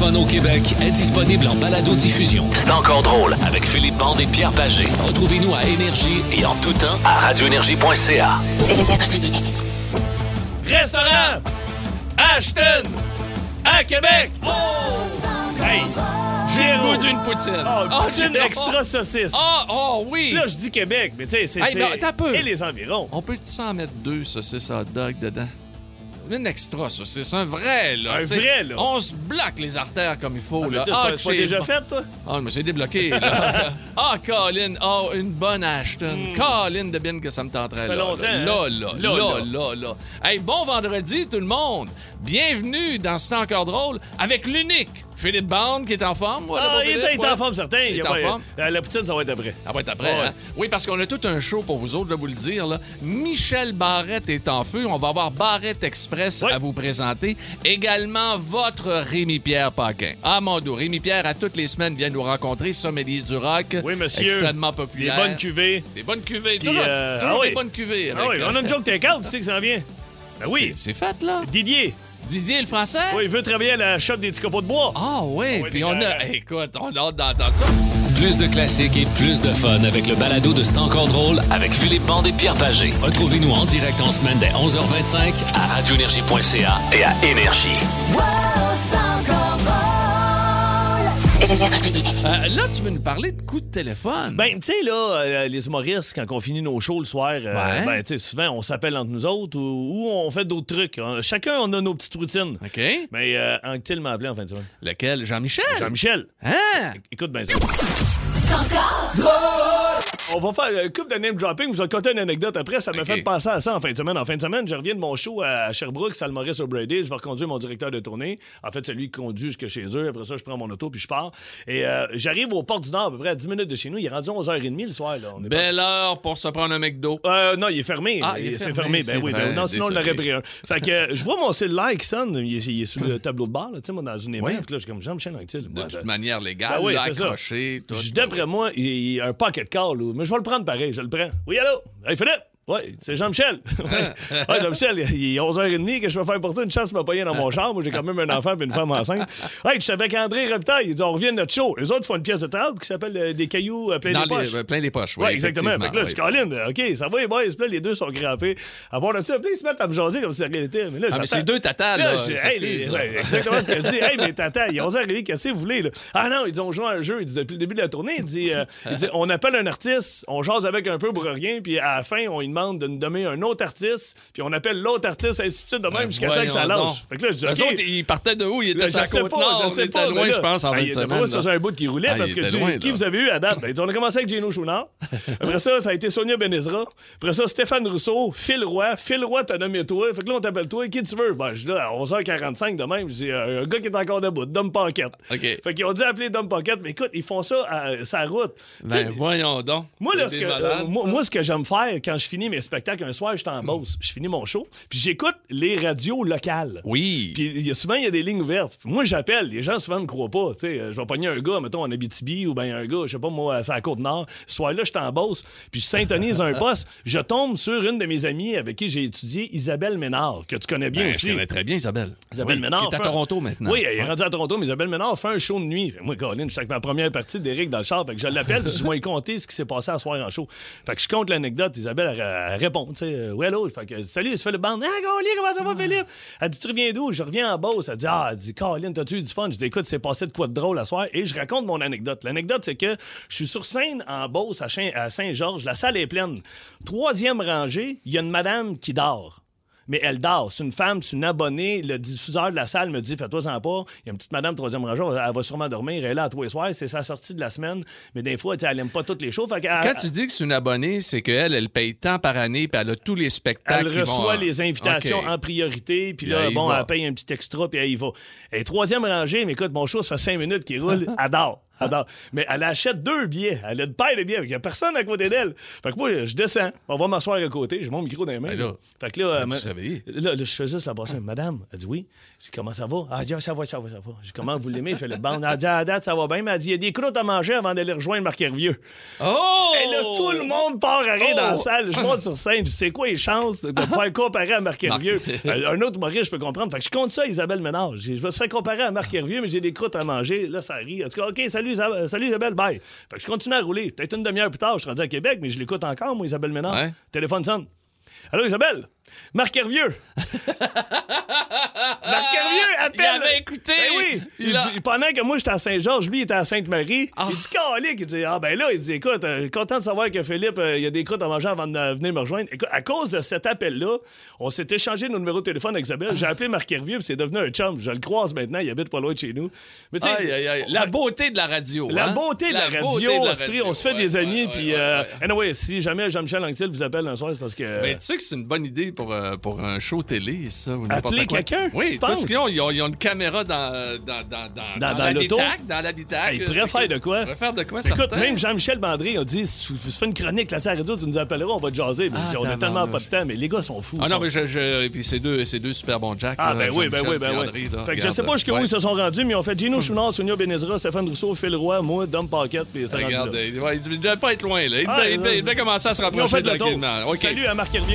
fun au Québec est disponible en balado-diffusion. C'est encore drôle avec Philippe Bande et Pierre Pagé. Retrouvez-nous à Énergie et en tout temps à radioénergie.ca. Restaurant Ashton à Québec. Hey, J'ai le goût d'une poutine. Oh, une Ah, poutine extra saucisse. Ah, oh, oui. Là, je dis Québec, mais tu sais, c'est. Hey. Et les environs. On peut-tu s'en mettre deux saucisses hot dog dedans? Une extra saucisse, un vrai, là. Un vrai, là. On se bloque les artères comme il faut, Ah, là. toi, c'est pas- c'est pas j'ai- déjà fait, toi? Ah, je me suis débloqué, là. ah, Colin. Ah, une bonne Ashton. Colin de bien que ça me tenterait, Hmm. Ça là, hein? là, là, Là, là, là. là, là. Hey, bon vendredi, tout le monde. Bienvenue dans C'est encore drôle avec l'unique Philippe Bande qui est en forme. Voilà, Ah, il est, en forme, certain. Il est en forme. euh, La poutine, ça va être après. Ça va être après, Ouais. hein? Oui, parce qu'on a tout un show pour vous autres, je vais vous le dire. Là. Michel Barrette est en feu. On va avoir Barrette Express Ouais. à vous présenter. Également, votre Rémi-Pierre Paquin. Ah, mon dos. Rémi-Pierre, à toutes les semaines, vient nous rencontrer, sommelier du rock. Oui, monsieur. Extrêmement populaire. bonnes cuvées. Des bonnes cuvées. Puis, toujours euh, toujours ah des oui. bonnes cuvées. Ah oui, on a euh, une joke take-out, tu sais que ça en vient. Ben oui. C'est fait, là. Didier. Didier, le français? Oui, il veut travailler à la shop des petits copeaux de bois. Ah, oui. oui, Puis on a. Écoute, on a hâte d'entendre ça. Plus de classiques et plus de fun avec le balado de C'est encore drôle avec Philippe Bande et Pierre Pagé. Retrouvez-nous en direct en semaine dès 11h25 à radioénergie.ca et à Énergie. Euh, là, tu veux nous parler de coups de téléphone. Ben, tu sais, là, euh, les humoristes, quand on finit nos shows le soir, euh, Ouais. ben, tu sais, souvent, on s'appelle entre nous autres ou, ou on fait d'autres trucs. On- chacun, on a nos petites routines. OK. Mais euh, Anctil m'a appelé en fin de semaine. Lequel? Jean-Michel? Jean-Michel, Hein? écoute bien ça. On va faire un couple de name dropping. Vous allez conter une anecdote après. Ça m'a Ok. fait penser à ça en fin de semaine. En fin de semaine, je reviens de mon show à Sherbrooke, salle Maurice O'Brady. Je vais reconduire mon directeur de tournée. En fait, c'est lui qui conduit jusque chez eux. Après ça, je prends mon auto puis je pars. Et euh, j'arrive aux portes du Nord, à peu près à 10 minutes de chez nous. Il est rendu 11h30 le soir. Là. On est pas- Belle heure pour se prendre un McDo. Euh, non, il est fermé. Ah, il est fermé, Ben oui, ben non, sinon on l'aurait pris un. Fait que euh, je vois mon cellulaire qui sonne. Il est, il est sur le tableau de bord, là, tu sais, moi, dans une Oui. émeute. Là, je suis comme Jean-Michel Anctil. De toute manière légale, ben oui, accroché. Je- Moi, il a un pocket call, mais je vais le prendre pareil, je le prends. Oui, allô? Hey, Philippe? Oui, c'est Jean-Michel. ouais, Jean-Michel, il est 11h30, que je vais faire pour toi? Une chance de me payer dans mon. Moi, j'ai quand même un enfant et une femme enceinte. Hey, je suis avec André Reptail. Il dit, on revient de notre show. Les autres font une pièce de théâtre qui s'appelle euh, Des cailloux euh, plein Dans des poches. les, euh, plein les poches, oui. Oui, exactement. Fait que là, oui. OK, ça va, les boys. Puis là, les deux sont grimpés. Là, ils se mettent à me jaser comme si rien n'était. Mais là, Ah, mais c'est deux tatas, là. hey, les- ouais, exactement ce que je dis. Hey, mais tata, ils ont arrivé, qu'est-ce que vous voulez, là? Ah non, ils ont joué à un jeu. Ils disent depuis le début de la tournée, il dit, il dit, on appelle un artiste, on jase avec un peu pour rien, puis à la fin, on lui demande de nous donner un autre artiste, puis on appelle l'autre artiste, ainsi de suite, de même, jusqu'à temps que ça lâche. Fait que là, je dis, Eux OK. autres, ils partaient de où? Ils étaient sur la côte pas, nord. je On sais était pas. loin, là- je pense, en Ah, fin il de était semaine. pas, Ça, là. c'est un bout qui roulait Ah, parce que tu loin, qui vous avez eu à date? Ben, on a commencé avec Gino Chouinard. Après ça, ça a été Sonia Benezra. Après ça, Stéphane Rousseau, Phil Roy. Phil Roy, t'as nommé toi. Fait que là, on t'appelle toi. Qui tu veux? Ben, je dis là, à 11h45 de même. J'ai un gars qui est encore debout, Dom Pocket. OK. Fait qu'ils ont dû appeler Dom Pocket. Mais écoute, ils font ça à sa route. Ben, voyons donc. moi, là, ce que, euh, moi, ce que j'aime faire quand je finis mes spectacles un soir, je suis en Beauce. Je finis mon show, puis j'écoute les radios locales. Oui. Puis y a souvent, il y a des lignes ouvertes. Moi, j'appelle. Les gens, souvent, ne me croient pas. Tu sais, euh, je vais pogner un gars, mettons, en Abitibi ou bien un gars, je sais pas, moi, à la Côte-Nord. Ce soir-là, je suis en Beauce, puis je syntonise un poste. Je tombe sur une de mes amies avec qui j'ai étudié, Isabelle Ménard, que tu connais bien Ben, aussi. Je connais très bien Isabelle. Isabelle Oui, Ménard. Qui est à Toronto maintenant. Oui, elle est Ouais. rendue à Toronto, mais Isabelle Ménard fait un show de nuit. Moi, Colin, je suis avec ma première partie d'Éric dans le char. Fait que je l'appelle, puis je vais lui conter ce qui s'est passé à soir en show. Fait que je compte l'anecdote. Isabelle, elle, elle répond, tu sais, euh, oui, allô. Fait que, salut, c'est Philippe Bande. Ah, Colin, comment ça va, Philippe? Elle dit, tu reviens d'où? Je reviens en Beauce. Elle dit, ah, elle dit, Colin, t'as-tu eu du fun? Je dis, écoute, c'est passé de quoi de drôle à soir? Et je raconte mon anecdote. L'anecdote, c'est que je suis sur scène en Beauce, à Saint-Georges. La salle est pleine. Troisième rangée, il y a une madame qui dort mais elle dort. C'est une femme, c'est une abonnée. Le diffuseur de la salle me dit Fais-toi-en pas. Il y a une petite madame, troisième rangée, elle va sûrement dormir. Elle est là à tous les soirs. C'est sa sortie de la semaine. Mais des fois, elle aime pas toutes les qu'elle- Quand tu dis que c'est une abonnée, c'est qu'elle, elle paye tant par année, puis elle a tous les spectacles. Elle vont- reçoit les invitations en priorité, puis là, bon, va. elle paye un petit extra, puis elle y va. Troisième rangée, mais écoute, mon show, ça fait cinq minutes qu'il roule, elle dort. adore. Mais elle achète deux billets. Elle a une paire de billets. Il n'y a personne à côté d'elle. Fait que moi, je descends. On va m'asseoir à côté. J'ai mon micro dans les mains. Ben là, fait que là, ma- je fais juste la passer. Madame, elle dit oui. Je dis, comment ça va? Elle dit, ah, ça va, ça va, ça va. Je dis, comment vous l'aimez? Philippe Bande. Elle dit, à la date, ça va bien. Mais elle dit, il y a des croûtes à manger avant d'aller rejoindre Marc Hervieux. Oh! Et là, tout le monde part à rire Oh! dans la salle. Je monte sur scène. Je sais quoi les chances de me faire comparer à Marc Hervieux? Euh, Un autre humoriste, je peux comprendre. Fait que je compte ça à Isabelle Ménard. Je je me suis fait comparer à Marc Hervieux, mais j'ai des croûtes à manger. Là, ça rit. En tout cas, OK, salut, Isa- salut Isabelle, bye. Fait que je continue à rouler. Peut-être une demi-heure plus tard, je suis rendu à Québec, mais je l'écoute encore, moi, Isabelle Ménard. Ouais. Téléphone sonne. Allô, Isabelle? Marc Hervieux? Marc Hervieux appelle. Il avait écouté. Ben oui. Il là- dit- pendant que moi, j'étais à Saint-Georges, lui, il était à Sainte-Marie. Ah. Il dit, Calique. Il dit, ah, ben là, il dit, écoute, euh, content de savoir que Philippe, euh, il y a des croûtes à manger avant de euh, venir me rejoindre. Écoute, à cause de cet appel-là, on s'est échangé nos numéros de téléphone avec Isabelle. J'ai appelé Marc Hervieux, puis c'est devenu un chum. Je le croise maintenant, il habite pas loin de chez nous. Mais tu sais, Aïe, aïe, aïe. La beauté de la radio. la hein? beauté de la, radio, de la esprit, on se fait Ouais, des amis, ouais, puis ouais, euh, ouais. anyway, si jamais Jean-Michel Anctil vous appelle un soir, c'est parce que... Mais tu sais que c'est une bonne idée pour, euh, pour un show télé, ça, ou Appeler quelqu'un, Oui, tu parce qu'ils ont, ils ont, ils ont une caméra dans, dans, dans, dans, Dans- dans l'habitacle, l'auto? Dans l'habitacle. Hey, il pourrait faire de quoi? Il pourrait faire de quoi, Écoute, certain. même Jean-Michel Bandré, on dit, si tu fais une chronique là-dessus à radio, tu nous appelleras, on va te jaser. Ah, on a tellement pas de temps, mais les gars sont fous. Ah non, mais je, je- et puis c'est deux, deux super bons Jack. Ah, là, ben oui, ben oui, ben oui. Fait que je sais pas jusqu'où ils se sont rendus, mais ils ont fait Gino Chouinard, Sonia Benezra, Stéphane Rousseau, Phil Roy, moi, Dom Paquette, puis rendu Regarde, il, devait pas être loin, là. Il, Ah, devait, commencer à se Ils rapprocher fait le tour. tranquillement. OK.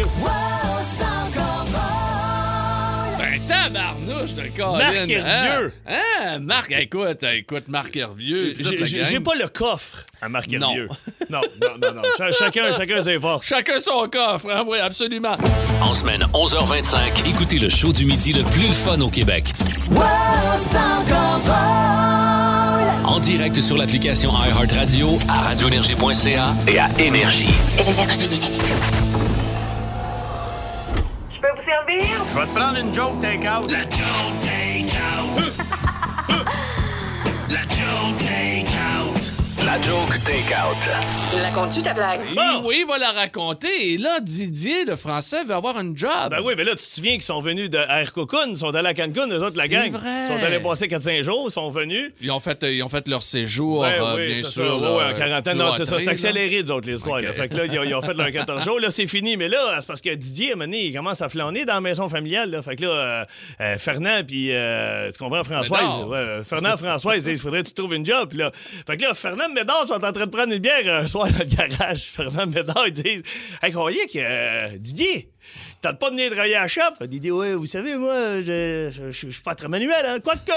Salut à Marc Hervieux. Ben, tabarnouche de Colin. Marc Hervieux. Hein? Hein? Marc, écoute, écoute, Marc Hervieux. J'ai- pas le coffre à Marc Non. Hervieux. Non, non, non, non. Ch- chacun, chacun ses forces. Chacun son coffre, hein? oui, absolument. En semaine 11h25, écoutez le show du midi le plus le fun au Québec. En direct sur l'application iHeartRadio, à radioénergie.ca et à Énergie. Je Je vais te prendre une joke take-out. La Joe Takeout. La joke take-out. Tu la comptes-tu, ta blague? Oui, oui, il va la raconter. Et là, Didier, le français, veut avoir un job. Ben oui, mais là, tu te souviens qu'ils sont venus de Air Cocoon, ils sont allés à Cancun, eux autres, la C'est gang. vrai. Ils sont allés passer 4-5 jours, ils sont venus. Ils ont fait, euh, ils ont fait leur séjour, Ouais, euh, oui, bien c'est sûr. ça. là, Ouais, en quarantaine. Non, c'est ça. C'est accéléré, nous autres, l'histoire. Ok. là. Fait que là, ils ont, ils ont fait leur 14 jours. Là, c'est fini. Mais là, c'est parce que Didier, à il commence à flâner dans la maison familiale. Là. Fait que là, euh, euh, Fernand, puis euh, tu comprends, Françoise. Euh, Fernand, Françoise, il faudrait que tu trouves une job. Puis là, fait que là, Fernand Médard sont en train de prendre une bière un soir dans le garage. Fernand Médard, ils disent, hey, croyez que euh, Didier, T'as pas de venir travailler à la shop? Il dit, ouais, vous savez, moi, je, je, je- je suis pas très manuel, hein. Quoique.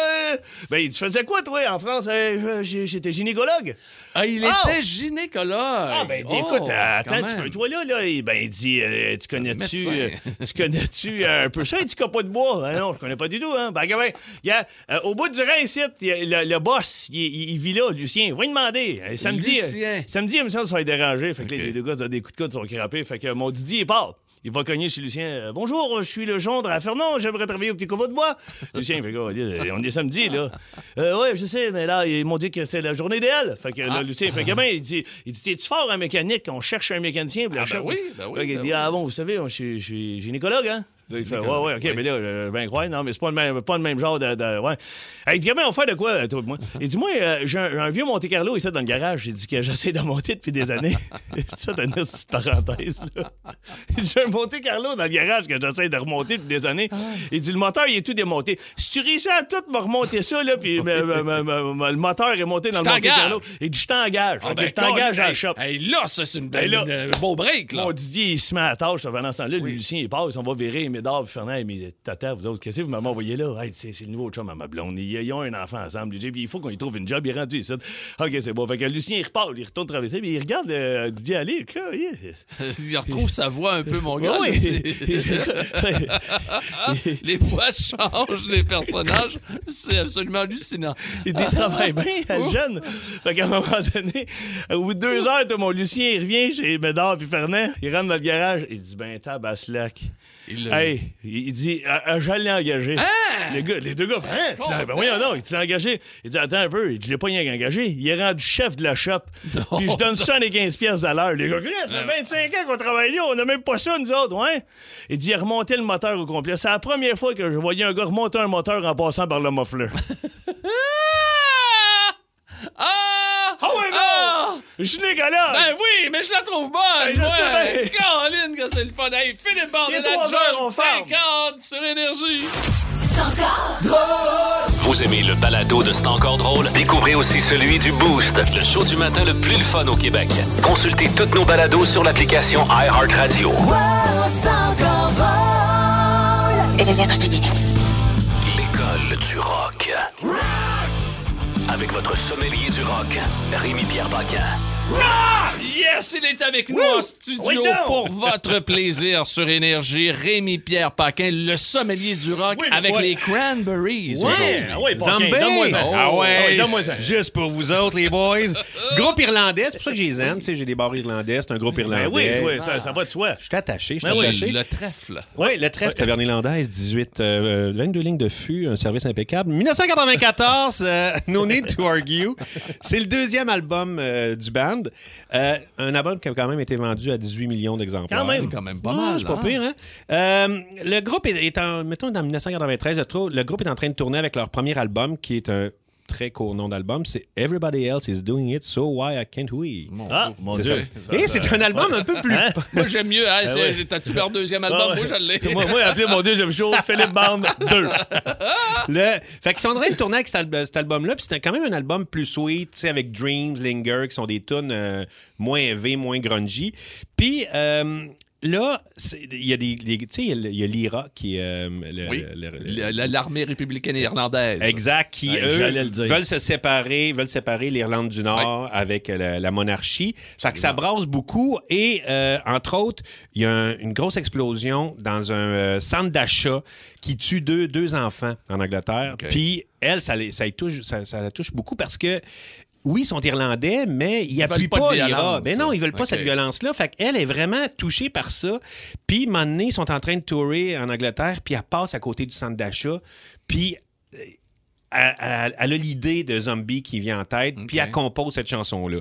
Ben, dit, tu faisais quoi, toi, en France? Euh, J'étais gynécologue. Ah, il Ah! était gynécologue. Ah, ben, dis, Oh, écoute, euh, attends un petit peu. Toi, là, là, il- ben, il dit, euh, tu connais-tu, euh, tu connais-tu euh, un peu ça? Il dit, pas de bois. Ben non, je connais pas du tout, hein. Ben, il y a, euh, au bout du ici, a le, le boss, il, vit là, Lucien. Va lui demander. Euh, Samedi, Lucien. euh, samedi, il me semble que ça va être dérangé. Fait que les deux gars donnent des coups de coude, sont crapés. Fait que mon Didier, il part. Il va cogner chez Lucien. Euh, Bonjour, je suis le gendre à Fernand. J'aimerais travailler au petit combat de bois. Lucien, il fait quoi? Euh, On est samedi, là. Euh, ouais, je sais, mais là, ils m'ont dit que c'est la journée idéale. Fait que là, Lucien, il fait gamin, il dit, il dit T'es-tu fort un mécanique? On cherche un mécanicien. Puis là, Ah, ben oui, ben oui, Fait qu'il ben dit oui. Ah bon, vous savez, je suis gynécologue, hein? Là, il fait, ouais, ouais, OK, mais là, euh, ben croire, non, mais c'est pas le même, pas le même genre de. de- ouais. Hey, il dit, gamin, on fait de quoi, euh, toi moi? Il dit, moi, euh, j'ai un, un vieux Monte Carlo ici dans le garage. J'ai dit que j'essaie de monter depuis des années. ça, t'as une petite parenthèse, là. Il dit, J'ai un Monte Carlo dans le garage que j'essaie de remonter depuis des années. Il dit, le moteur, il est tout démonté. Si tu réussis à tout me remonter ça, là, puis le moteur est monté dans Je le Monte. Carlo, il dit, je t'engage. Ah, ben, je t'engage à la shop. hey, là, ça, c'est une belle, Hey, là. une- un beau break, là. Mon Didier, il se met à la tâche pendant ce temps-là. Lucien, il passe, on va virer Médard, puis Fernand, mais tata, vous autres, qu'est-ce que vous m'avez envoyé là? Hey, c'est le nouveau chum à ma blonde. Ils, ils ont un enfant ensemble. Puis il faut qu'on y trouve une job. Il est rendu ici. OK, c'est bon. Fait que Lucien, il repart, il retourne traverser, puis il regarde euh, Didier aller. quoi, yeah. Il retrouve sa voix un peu, mon gars. Oui, les voix changent, les personnages. C'est absolument hallucinant. Il dit, il travaille bien, le jeune. Fait qu'à un moment donné, au bout de deux heures, mon Lucien, il revient chez Médard puis Fernand. Il rentre dans le garage. Il dit, ben, tabaslac. Il l'a- Hey, il il dit, ah, je l'ai engagé. Les, gars, les deux gars, hein? l'as- ben voyons donc, tu l'as engagé. Il dit, attends un peu, il dit, je l'ai pas rien engagé. Il est rendu chef de la shop. Puis je donne 75 pièces de l'heure. Les gars, ça fait 25 ans qu'on travaille là, on n'a même pas ça, nous autres, ouais? Il dit, il a remonté le moteur au complet. C'est la première fois que je voyais un gars remonter un moteur en passant par le muffler. Ah! Je suis Nicolas! Ben oui, mais je la trouve bonne, Ben, je moi! sais bien. Caroline, que c'est le fun! Hey, Philippe heures, on ferme. 50 sur Énergie! Vous aimez le balado de C'est encore drôle? Découvrez aussi celui du Boost, le show du matin le plus le fun au Québec. Consultez toutes nos balados sur l'application iHeartRadio. Énergie. L'école du rock. Avec votre sommelier du rock, Rémi-Pierre Paquin. Yes, il est avec nous en studio Oui, pour votre plaisir sur Énergie. Rémi-Pierre Paquin, le sommelier du rock Oui, avec ouais. les Cranberries. Ouais, ah ouais, ça. Ah ouais! donne-moi ça. Juste pour vous autres, les boys. groupe irlandais, c'est pour ça que je les aime. Tu sais, j'ai des bars irlandais, c'est un groupe irlandais. Ben oui, toi, ça, ça va de soi. Je suis attaché, je suis Ben oui, attaché. Le trèfle. Oui, le trèfle taverne irlandaise, 18, euh, 22 lignes de fût, un service impeccable. 1994, euh, No Need to Argue. C'est le deuxième album euh, du band. Euh, un album qui a quand même été vendu à 18 millions d'exemplaires. Quand même. C'est quand même pas Ouais, mal. c'est pas hein? pire, hein? Euh, le groupe est, est en, mettons, dans 1993, le, tro- le groupe est en train de tourner avec leur premier album, qui est un très court nom d'album, c'est Everybody Else is Doing It, So Why I Can't We? Ah, mon Dieu. ça. Et c'est un album un peu plus... Moi, j'aime mieux. Hein, ouais. T'as-tu leur deuxième album? Ah ouais. Moi, je l'ai. Moi, moi, appelé mon deuxième show Philippe Bande 2. Le... Fait qu'ils sont en train de tourner avec cet, al- cet album-là, puis c'était quand même un album plus sweet, tu sais, avec Dreams, Linger, qui sont des tunes euh, moins heavy, moins grungy. Puis euh, là, il y a des... des- tu sais, il y a l'IRA qui est... euh, Oui. L'armée républicaine irlandaise. Exact, qui Ouais, eux veulent se séparer, veulent séparer l'Irlande du Nord avec la, la monarchie. Fait que ça brasse beaucoup et euh, entre autres, il y a un- une grosse explosion dans un euh, centre d'achat qui tue deux, deux enfants en Angleterre. Puis elle, ça, les- ça, touche, ça, ça la touche beaucoup parce que oui, ils sont irlandais, mais ils veulent n'appuient pas l'IRA. violence. Ben non, ils veulent pas cette violence-là. Fait qu'elle est vraiment touchée par ça. Puis, un moment donné, ils sont en train de tourer en Angleterre, puis elle passe à côté du centre d'achat. Puis, euh, elle, elle- elle a l'idée de zombie qui vient en tête, puis elle compose cette chanson-là.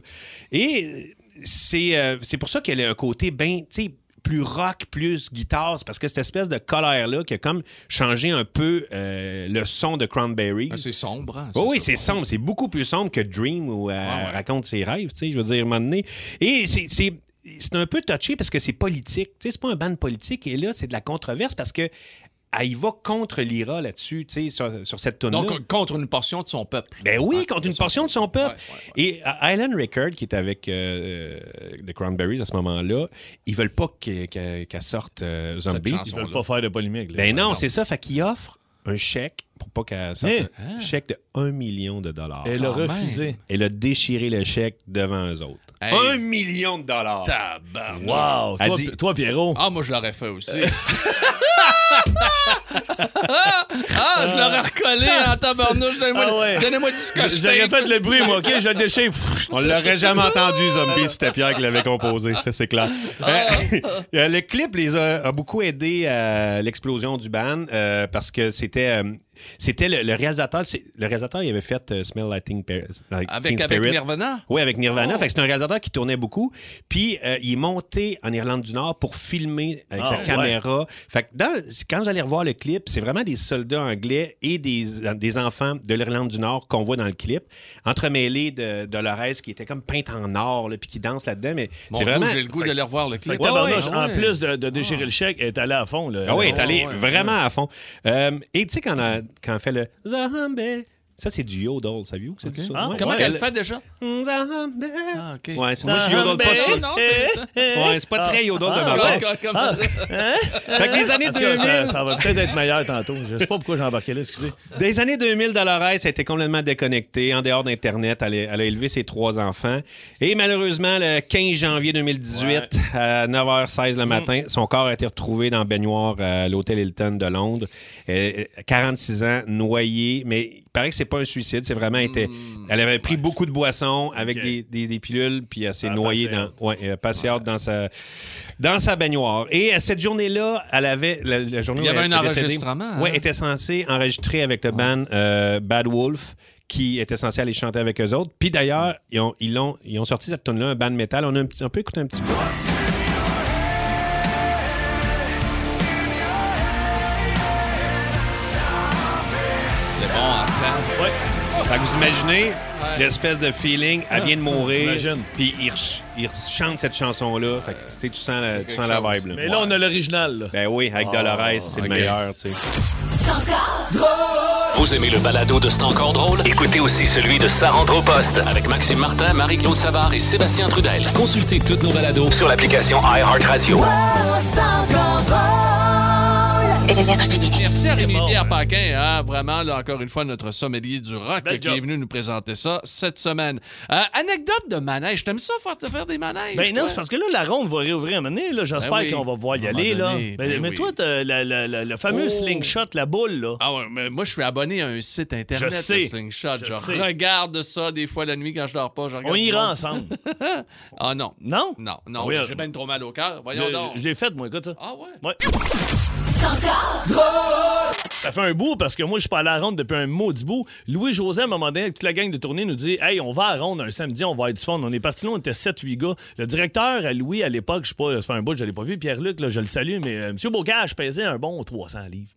Et euh, c'est euh, c'est pour ça qu'elle a un côté bien, tu sais, plus rock, plus guitare. C'est parce que cette espèce de colère-là qui a comme changé un peu euh, le son de Cranberry. Ah, c'est sombre. Hein, Oh oui, c'est sombre. C'est beaucoup plus sombre que Dream où elle ouais. raconte ses rêves, tu sais, je veux dire, à un moment donné. Et c'est- c'est un peu touché parce que c'est politique. Tu sais, c'est pas un band politique. Et là, c'est de la controverse parce que elle y va contre l'IRA là-dessus, tu sais, sur, sur cette là Donc, contre une portion de son peuple. ben oui, Ouais, contre une portion de son peuple. Ouais, ouais, Et Island Record, qui est avec euh, euh, The Cranberries à ce moment-là, ils veulent pas qu'elle sorte euh, Zombie. Ils veulent pas faire de polémique. là. Ben non, c'est ça. Fait qu'ils offrent un chèque pour pas qu'elle sorte. Hein? Un chèque de 1 million de dollars. Elle a refusé. Elle a déchiré le chèque devant eux autres. Hey. Un million de dollars. Tabarnak. Wow! Elle Toi, dit- toi, Pierrot? Ah, moi, je l'aurais fait aussi. ah, je l'aurais recollé en tabarnouche. Donnez-moi Ah ouais. donnez-moi du scotch J'aurais fait le bruit, moi, OK? Je le déchire. On l'aurait jamais entendu, Zombie, si c'était Pierre qui l'avait composé, ça c'est clair. Euh, euh, le clip les a, a beaucoup aidé à l'explosion du band euh, parce que c'était euh, c'était le, le réalisateur, le réalisateur il avait fait euh, Smell Like Teen, Par- like Avec. Nirvana? Oui, avec Nirvana. Oh. Fait que c'est un réalisateur qui tournait beaucoup. Puis euh, il est monté en Irlande du Nord pour filmer avec Ah, sa ouais. caméra. Fait que dans- quand vous allez revoir le clip, c'est vraiment des soldats anglais et des, des enfants de l'Irlande du Nord qu'on voit dans le clip, entremêlés de Dolores qui était comme peinte en or, là, puis qui danse là-dedans. Mais c'est vraiment. J'ai le goût Fait- d'aller revoir le clip. Ouais, ouais. en plus de, de déchirer le chèque, elle est allée à fond. Là. Ah oui, elle est allé ouais, vraiment à fond. Euh, et tu sais, quand, on a- quand on fait le Zombie, ça, c'est du yodel. Saviez-vous que c'est du ça? Ah, Ouais. Comment Ouais. qu'elle fait déjà? Zombie. Ah, OK. Ouais, c'est moi, je yodel pas ça. Non, c'est ça. Ouais, c'est pas très yodel de Ah, ma ouais. part. Comme- comme- Fait que des années En tout cas, 2000, ça, ça va peut-être être meilleur tantôt. Je sais pas pourquoi j'ai embarqué là, excusez. Des années 2000, Dolores a été complètement déconnectée, en dehors d'Internet. Elle, a- elle a élevé ses trois enfants. Et malheureusement, le 15 janvier 2018, à 9h16 le matin, son corps a été retrouvé dans le baignoire à l'hôtel Hilton de Londres. Euh, 46 ans, noyé. Mais il paraît que c'est pas un suicide. C'est vraiment été. Elle avait pris beaucoup de boissons avec des, des- des pilules, puis elle s'est Ah, noyée dans, ouais, elle passé out dans sa. Dans sa baignoire. Et euh, cette journée-là, elle avait. La, la journée Il y avait un enregistrement, hein? Ouais, était censé enregistrer avec le band euh, Bad Wolf qui était censé aller chanter avec eux autres. Puis d'ailleurs, ils ont, ils, l'ont- ils ont sorti cette tune là un band metal. On, a un petit, on peut écouter un petit peu? Fait que vous imaginez l'espèce de feeling, elle vient de mourir, Imagine. puis il, il chante cette chanson-là. Fait que tu sais, tu sens la, tu sens la chose. vibe. Là. Mais là, on a l'original. là. Ben oui, avec Dolores, c'est le meilleur, tu sais. Vous aimez le balado de C'est encore drôle? Écoutez aussi celui de Sa rentre au poste avec Maxime Martin, Marie-Claude Savard et Sébastien Trudel. Consultez toutes nos balados sur l'application iHeartRadio. Énergie. Merci à bon, Rémi-Pierre hein. Paquin, hein, vraiment, là, encore une fois, notre sommelier du rock qui job. est venu nous présenter ça cette semaine. Euh, anecdote de manège. T'aimes ça faire, te faire des manèges? Ben non, c'est parce que là, la ronde va réouvrir un moment donné. là. J'espère Ben oui. qu'on va pouvoir y aller. Là. Ben, ben mais oui. toi, t'as la- la- la- le fameux Oh. slingshot, la boule, là. Ah ouais, mais moi, je suis abonné à un site internet Je sais. de Slingshot. Je, Je sais. regarde ça des fois la nuit quand je dors pas. Je regarde On ira ensemble. Ah non. Non? Non, non, Oui, j'ai euh, bien trop mal au cœur. Voyons donc. Je l'ai fait, moi, écoute ça. Ah ouais? Ouais. Ça fait un bout parce que moi, je suis pas allé à la ronde depuis un maudit bout. Louis-José, à un moment donné, toute la gang de tournée, nous dit Hey, on va à ronde un samedi, on va avoir du fun. On est parti là, on était 7-8 gars. Le directeur, à Louis, à l'époque, je sais pas, ça fait un bout, je l'ai pas vu. Pierre-Luc, là, je le salue, mais euh, M. Bocage pesait un bon 300 livres.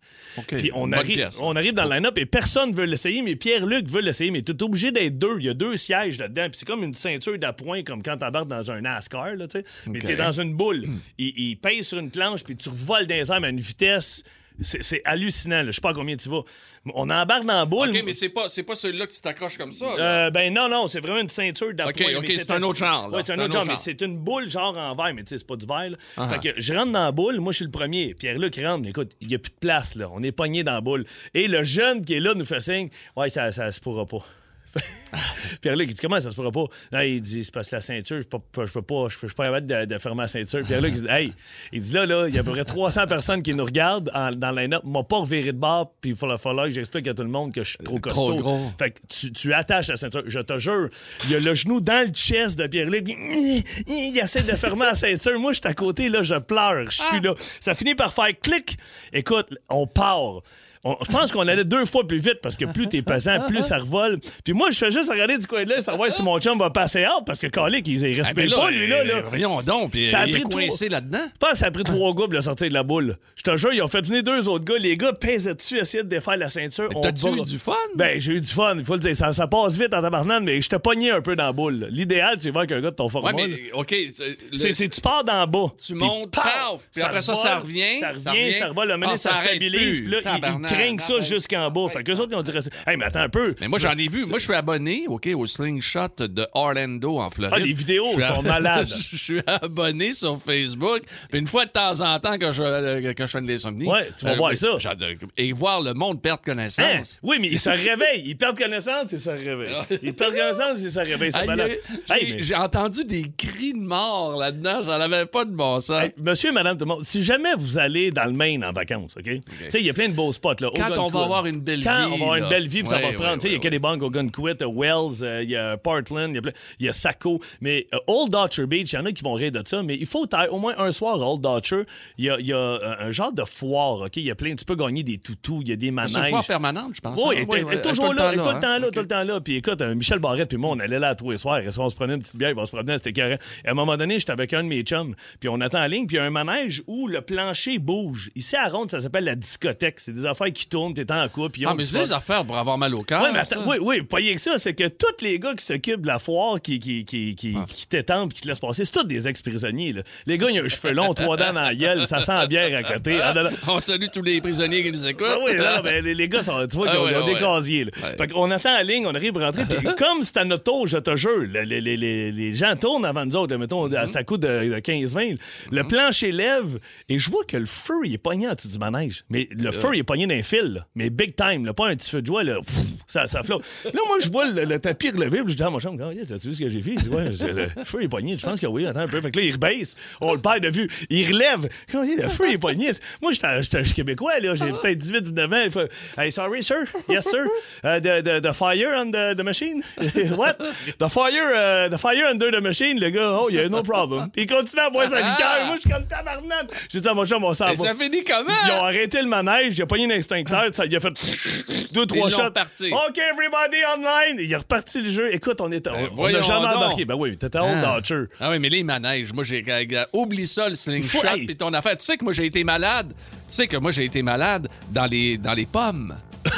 Puis on on arrive dans le line-up et personne veut l'essayer, mais Pierre-Luc veut l'essayer, mais tu es obligé d'être deux. Il y a deux sièges là-dedans, puis c'est comme une ceinture d'appoint, comme quand t'embarques dans un NASCAR, là, tu sais. Mais t'es dans une boule. il, il pèse sur une planche, puis tu revoles dans les airs à une vitesse. C'est c'est hallucinant, là. je sais pas à combien tu vas. On embarque dans la boule. OK, mais c'est pas, pas celui-là que tu t'accroches comme ça. Euh, ben non, non, c'est vraiment une ceinture d'appoint. OK, OK, Mais c'est un autre genre. Ouais, c'est un autre genre, mais c'est une boule genre en verre, mais tu sais, c'est pas du verre. Ah. Fait que je rentre dans la boule, moi je suis le premier. Pierre-Luc rentre, mais écoute, il y a plus de place, là. On est pogné dans la boule. Et le jeune qui est là nous fait signe, ouais, ça, ça se pourra pas. Pierre-Luc, il dit comment ça se pourra pas? Là, il dit, c'est parce que la ceinture, je peux pas, je peux pas, je peux, je peux pas capable de, de fermer la ceinture. Pierre-Luc, il dit, hey, il dit là, là, il y a à peu près 300 personnes qui nous regardent en- dans la line-up, m'a pas reviré de bord, puis il va falloir que j'explique à tout le monde que je suis trop costaud. gros. Fait que tu, tu attaches la ceinture. Je te jure, il y a le genou dans le chest de Pierre-Luc. Il, il essaie de fermer la ceinture. Moi, je suis à côté, là, je pleure. Je suis plus là. Ça finit par faire clic. Écoute, on part. On- je pense qu'on allait deux fois plus vite parce que plus t'es pesant, plus ça revole. Puis moi, je fais juste regarder du coin de l'œil, savoir si mon chum va passer hâte parce que Calic, il, il Ah, respire ben pas, lui, là. là. Voyons donc, puis Ça a il est pris coincé là-dedans? Je pense que ça a pris trois gars pour le sortir de la boule. Je te jure, ils ont fait venir deux autres gars. Les gars pèsent dessus, essayaient de défaire la ceinture. T'as-tu eu du fun? Ben, j'ai eu du fun, il faut le dire. Ça, ça passe vite en tabarnane, mais je te pognais un peu dans la boule. L'idéal, tu vas avec un gars de ton format. Ouais, mais OK. c'est- tu pars d'en bas. Tu montes, paf, puis après ça, ça revient, Ça revient, ça revole. Le Ah, ça, stabilise. Puis là, craignent ça arrête. jusqu'en bas. Fait qu'eux autres, ils ont dit Hey, mais attends un peu. Mais moi, j'en ai vu. Moi, je suis abonné, OK, au Slingshot de Orlando, en Floride. Ah, les vidéos sont a- malades. je suis abonné sur Facebook. Puis une fois de temps en temps, que je, euh, que je fais une insomnie. Ouais, tu vas voir ça. Et voir le monde perdre Hein? connaissance. Oui, mais ils se réveillent. Ils perdent connaissance et se réveillent. Ils perdent connaissance et se réveillent. C'est Aïe, malade. aïe, Hey, j'ai- mais- J'ai entendu des cris de mort là-dedans. Ça n'avait pas de bon sens. Hey, monsieur, madame, tout le monde, si jamais vous allez dans le Maine en vacances, OK? Tu sais, il y a plein de beaux spots, là. Quand on va avoir une belle Quand vie, on va avoir là. une belle vie, puis ça va prendre. ouais, il y a que des banques Ogunquit, euh, Wells, euh, il y a Portland, il y a Saco. Mais euh, Old Dutcher Beach, il y en a qui vont rire de ça, mais il faut au moins un soir à Old Dutcher. Il y a, il y a, un genre de foire, OK? Il y a plein, tu peux gagner des toutous, il y a des manèges. C'est une foire permanente, je pense. Oui, hein? elle est- toujours là, tout le hein? temps là, OK. tout le temps là. Puis écoute, Michel Barrette puis moi, on allait là tous les soirs. On se prenait une petite bière, va se promener, c'était carré. À un moment donné, j'étais avec un de mes chums, puis on attend en ligne, puis il y a un manège où le plancher bouge. Ici à Ronde, ça s'appelle la discothèque. C'est des affaires qui tournent, t'es en couple. puis Ah, mais c'est des affaires pour avoir mal au cœur. Oui, mais attends, oui, oui, pas rien que ça, c'est que tous les gars qui s'occupent de la foire, qui, qui, qui, qui, Ah. qui t'étendent puis qui te laissent passer, c'est tous des ex-prisonniers. là. Les gars, ils ont un cheveu long, trois dents dans la gueule, ça sent la bière à côté. Ah. On salue tous les prisonniers qui nous écoutent. Ah oui, là, ben, les, les gars, sont, tu vois, Ah qu'ils ont, ouais, ils ont des casiers. là. Ouais. Fait qu'on attend la ligne, on arrive à rentrer. Puis comme c'est à notre tour, je te jure, le- les, les- les- les gens tournent avant nous autres, mettons, Mm-hmm. à à coup de, de 15-20. Le plancher lève et je vois que le feu, il est pogné en dessous du manège. Mais le feu, il est pogné dans fil. là. Mais big time, là, pas un petit feu de joie. Là, Pff, ça, ça flotte. Là, moi, je vois le, le tapis relevé, puis je dis à mon chum, oh, t'as-tu vu ce que j'ai fait? Il dit, ouais, c'est- le feu est pogné. Je pense que oui, attends un peu. Fait que là, il rebaisse. On le perd de vue. Il relève. Oh, le feu est pogné. Moi, je suis québécois, là. J'ai peut-être 18, 19 ans. Il fait, hey, sorry, sir. Yes, sir. Uh, the, the, the fire on the, the machine. What? The fire, uh, the fire under the machine, le gars. Oh, yeah, no problem. Puis il continue à boire sa liqueur. Moi, je suis comme tabarnak. J'ai dit à mon chum, on s'en va. ça finit comment? Ils ont arrêté le manège, a pogné un extincteur, ça, il a fait deux, trois l'ont shots. reparti. OK, everybody online. Il a reparti le jeu. Écoute, on était. on- on n'a jamais donc. embarqué. Ben oui, t'étais Old Ah. Dutcher. Ah oui, mais les manèges, moi, j'ai. Oublie ça, le slingshot hey. puis ton affaire. Tu sais que moi, j'ai été malade. Tu sais que moi, j'ai été malade dans les, dans les pommes.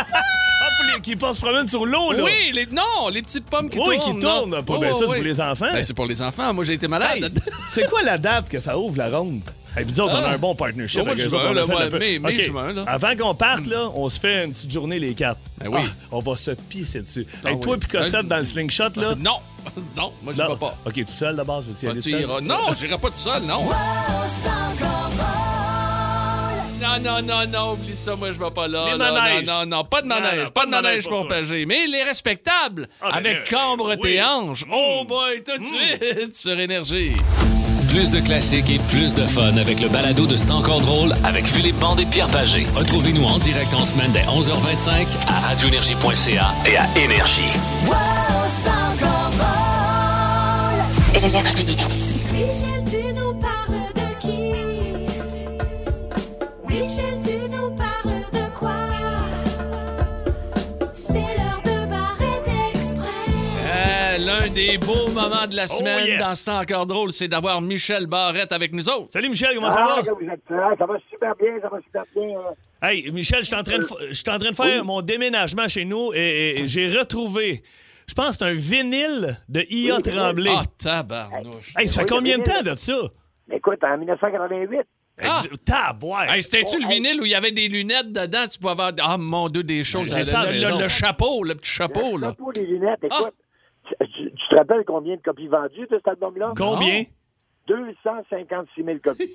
Ah, les qui pas se promène sur l'eau, là. Oui, les, non, les petites pommes qui Oui, tournent. qui non. tournent. Pas Oui, oui, ça, c'est oui. pour les enfants. Ben, c'est pour les enfants. Moi, j'ai été malade. Hey, c'est quoi la date que ça ouvre, la ronde? Autres, on a Ah. un bon partnership avec eux autres, on a fait un peu- OK. Avant qu'on parte, là, on se fait une petite journée, les quatre. Ben oui. Ah, on va se pisser dessus. Ah hey, oui. toi puis Cossette Euh, dans le slingshot, là? Non, non, moi, je Non. vais pas. OK, tout seul, d'abord, je vais y Ah, aller tu tout seul? iras. Non, j'irai pas tout seul, non. Non, non, non, non, oublie ça, moi, je vais pas là. Les là. manèges. Non, non, non, pas de Non, manège. non, pas de manège pour toi. Pagé. Mais les respectables, Ah, ben, avec euh, Cambre oui. tes hanches. Oh Mm. boy, tout de suite, sur Énergie. Plus de classiques et plus de fun avec le balado de C'est encore drôle avec Philippe Bande et Pierre Pagé. Retrouvez-nous en direct en semaine dès 11h25 à radioénergie.ca et à Énergie. Énergie. L'un des beaux moments de la semaine Oh, yes. dans ce temps encore drôle, c'est d'avoir Michel Barrette avec nous autres. Salut, Michel, comment ça Ah, va? que vous êtes là, ça va super bien, ça va super bien. euh. Hey, Michel, je suis en train de, fa- je suis en train de faire mon déménagement chez nous et, et j'ai retrouvé, je pense, que c'est un vinyle de I.A. Oui, Tremblay. Ah, tabarnouche. Hey, ça fait combien de temps de ça? Écoute, en 1988, Ah. Hey, C'était-tu le Oh, hey. vinyle où il y avait des lunettes dedans? Tu pouvais avoir. Ah, mon Dieu, des choses. Le, le- chapeau, le petit chapeau, le là. chapeau, les lunettes, écoute, Ah. Tu, te rappelles combien de copies vendues de cet album-là? Combien? 256 000 copies.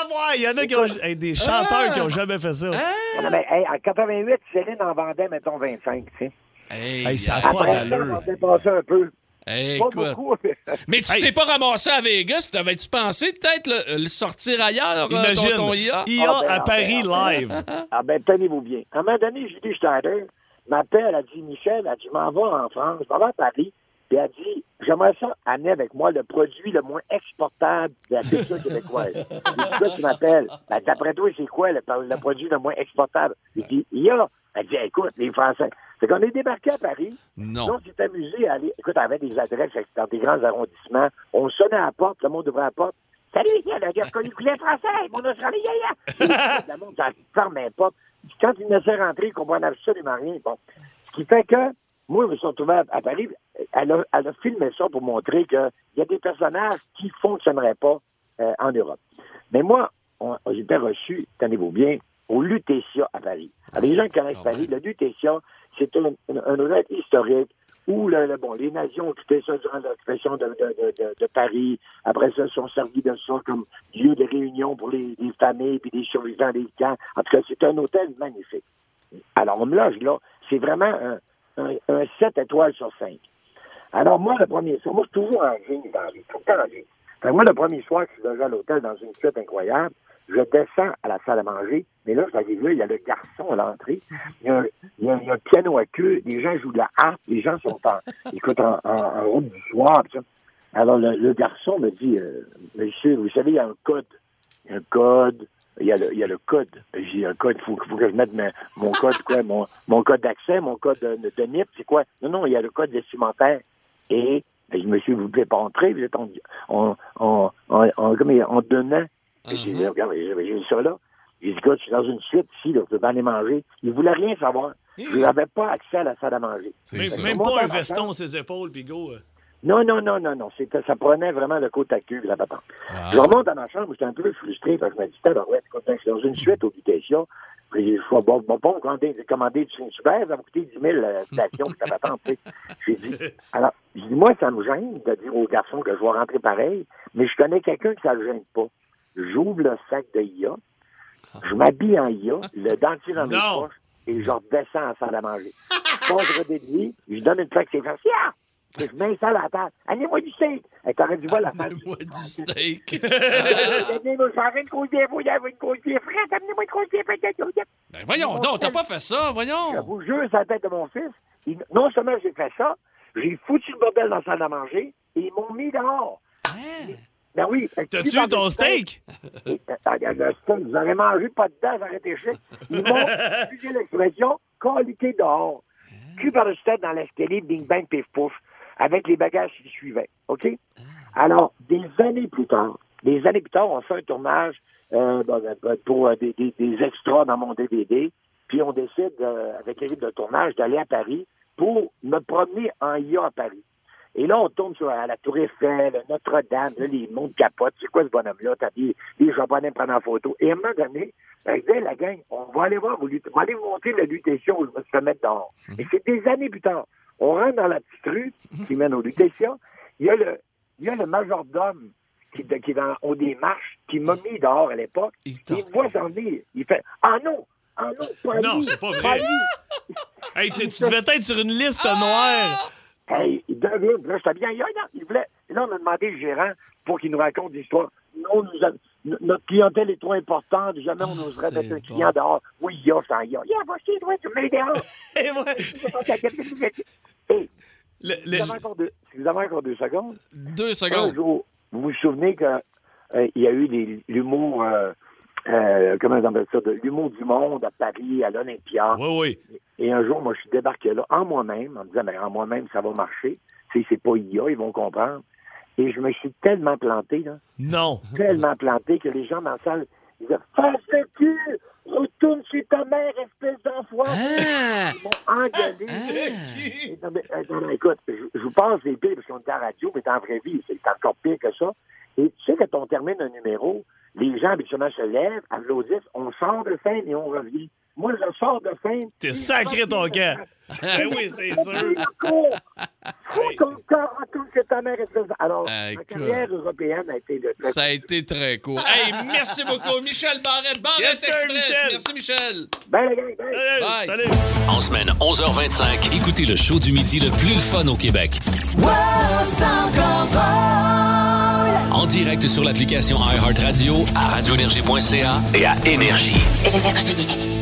Taboire, il y en a qui ont hey, des chanteurs qui ont jamais fait ça. Non, mais, hey, en 88, Céline en vendait, mettons, 25, tu sais. Hey, Hey, ça a pas ça, d'allure. dépassait un peu. hey, Pas écoute. beaucoup. Mais tu Hey. t'es pas ramassé à Vegas? T'avais-tu pensé peut-être le, le sortir ailleurs, euh, Imagine, ton, ton IA? IA Ah, ben, à ah, Paris ben, ah, ben. live. Ah ben, tenez-vous bien. À un moment donné, Julie Schneider m'appelle, elle dit, Michel, elle dit, je m'en vais en France, je m'en vais à Paris, puis elle dit, j'aimerais ça amener avec moi le produit le moins exportable de la culture québécoise. Je dis, pourquoi tu m'appelles? Ben, d'après toi, c'est quoi le, le produit le moins exportable? Je dis, il y a. Elle dit, écoute, les Français. C'est qu'on est débarqué à Paris, Non. on s'est amusé à aller. Écoute, on avait des adresses dans des grands arrondissements. On sonnait à la porte, le monde ouvrait la porte. Salut, Michel, le gars connu français, mon Australien, là. Le monde, ça ne fermait pas. Quand il me laissait rentrer, il ne comprenait absolument rien. Bon. Ce qui fait que, moi, je me suis retrouvé à, à Paris. Elle a, elle a filmé ça pour montrer qu'il y a des personnages qui ne fonctionneraient pas euh, en Europe. Mais moi, j'étais reçu, tenez-vous bien, au Lutetia à Paris. Alors, les gens qui connaissent Ah Paris, le Lutetia, c'est un, un, un hôtel historique où le, le- bon, les nations ont occupé ça durant l'occupation de, de, de, Paris. Après ça, ils sont servis de ça comme lieu de réunion pour les, les familles puis des survivants des camps. En tout cas, c'est un hôtel magnifique. Alors, on me loge là. C'est vraiment un, un, un 7 étoiles sur 5. Alors, moi, le premier soir, moi, je suis toujours en jean dans la vie, tout le temps en moi, le premier soir je suis logé à l'hôtel dans une suite incroyable, je descends à la salle à manger, mais là, j'arrive là, il y a le garçon à l'entrée, il y a, un- il il y a un piano à queue, les gens jouent de la harpe, les gens sont en, écoute, en, en, en route du soir, pis ça. Alors, le, le garçon me dit, euh, monsieur, vous savez, il y a un code. Il y a un code. Il y a le, il y a le code. J'ai un code, il faut, faut que je mette ma- mon code, quoi, mon, mon code d'accès, mon code de, de NIP, c'est quoi? Non, non, il y a le code vestimentaire. Et, ben, je monsieur, vous ne pouvez pas entrer, vous êtes en, en, en, en, en donnant. Et J'ai dit, regarde, j'ai dit ça là. J'ai dit, écoute, je suis dans une suite ici, là, je peux pas aller manger. Il voulait rien savoir. Je n'avais pas accès à la salle à manger. Même, ça. même pas un veston sur ses épaules, puis go. euh. Non, non, non, non, non. C'était, ça prenait vraiment le côte à queue, la patente. Ah. Je remonte à ma chambre, j'étais un peu frustré parce que je me disais, ben ouais, écoute, je suis dans une suite au Lutetia. Puis j'ai dit, bon, bon, bon, commander, commander du super, ça va coûter 10 000 euh, stations, puis ça patente, tu sais. J'ai dit, alors, j'ai dit, moi, ça me gêne de dire aux garçons que je vais rentrer pareil, mais je connais quelqu'un que ça le gêne pas. J'ouvre le sac de IA, je m'habille en IA, le dentier dans mes Non. poches, et je redescends en salle à manger. Je passe de lui, je lui donne une plaque, c'est Ah! Puis je mets ça à la table. Allez-moi du steak! Et t'aurais dû voir la face. Moi, du steak. Amenez-moi, j'aurais une côte de vous avez une côte de frette, amenez-moi une de frette. Ben voyons donc, t'as pas fait ça, Je voyons. vous jure, c'est la tête de mon fils. Il- non seulement j'ai fait ça, j'ai foutu le bordel dans la salle à manger et ils m'ont mis dehors. Ben oui. T'as-tu eu ton steak? Regarde, le steak, vous aurez mangé pas dedans, j'aurais été chic. Ils m'ont, excusez l'expression, qualité dehors. Cul par le stade dans l'escalier, bing bang, pif pouf, avec les bagages qui suivaient. OK? Alors, des années plus tard, des années plus tard, on fait un tournage euh, bon, ben, pour euh, des, des- des extras dans mon DVD. Puis on décide, euh, avec l'équipe de tournage, d'aller à Paris pour me promener en IA à Paris. Et là, on tombe sur la Tour Eiffel, Notre-Dame, là, les mondes capotent. C'est quoi ce bonhomme-là? T'as dit, les Japonais prennent en photo. Et à un moment donné, ben, je dis, la gang, on va aller voir, au lut- on va aller vous montrer le lutétion où je suis fait mettre dehors. Et c'est des années plus tard. On rentre dans la petite rue qui mène au lutétion. Il y a le, il y a le majordome qui, qui est dans, des marches, qui m'a mis dehors à l'époque. Il Il me voit s'en venir. Il fait, ah non! Ah non, pas Non, lui, c'est pas vrai. lui. Hey, tu tu devais être sur une liste noire. Hey, il devait, là, j'étais bien, il, voulait. Et là, on a demandé le gérant pour qu'il nous raconte l'histoire. Non, nous a- notre clientèle est trop importante, jamais on n'oserait c'est mettre un bon. client dehors. Oui, il y a, ça y a. Il y a, va toi, tu me mets dehors. Et ouais. Hey, Le- si le- vous avez encore deux, si vous avez encore deux secondes, Deux un secondes. jour, vous vous souvenez qu'il y a eu l'humour, euh, euh, comment on appelle ça, de l'humour du monde à Paris, à l'Olympia. Oui, oui. Et un jour, moi, je suis débarqué là, en moi-même, en me disant, ben, en moi-même, ça va marcher. Tu sais, c'est pas IA, ils vont comprendre. Et je me suis tellement planté, là, Non. tellement planté que les gens dans la salle disaient, Fais le cul! Retourne chez ta mère, espèce d'enfant! Ah! Ils m'ont engueulé. Et non, mais, euh, non, non, écoute, je, je vous passe les pires parce qu'on est en radio, mais en vraie vie, c'est encore pire que ça. Et tu sais, quand on termine un numéro, les gens habituellement se lèvent, applaudissent, on sort de scène et on revient. Moi, je sors de scène. T'es sacré ton camp. Ben oui, c'est sûr. Faut ton corps retourne chez ta mère, de- Alors, Ah, ma carrière européenne a été le. le- Ça a été très cool. Hey, merci beaucoup, Michel Barrette, Barrette Yes, sir, Express. Michel. Merci, Michel. Ben, la gang. Hey, Bye. Salut. En semaine 11h25, écoutez le show du midi le plus fun au Québec. En direct sur l'application iHeartRadio, à radioénergie.ca et à Énergie. Énergie.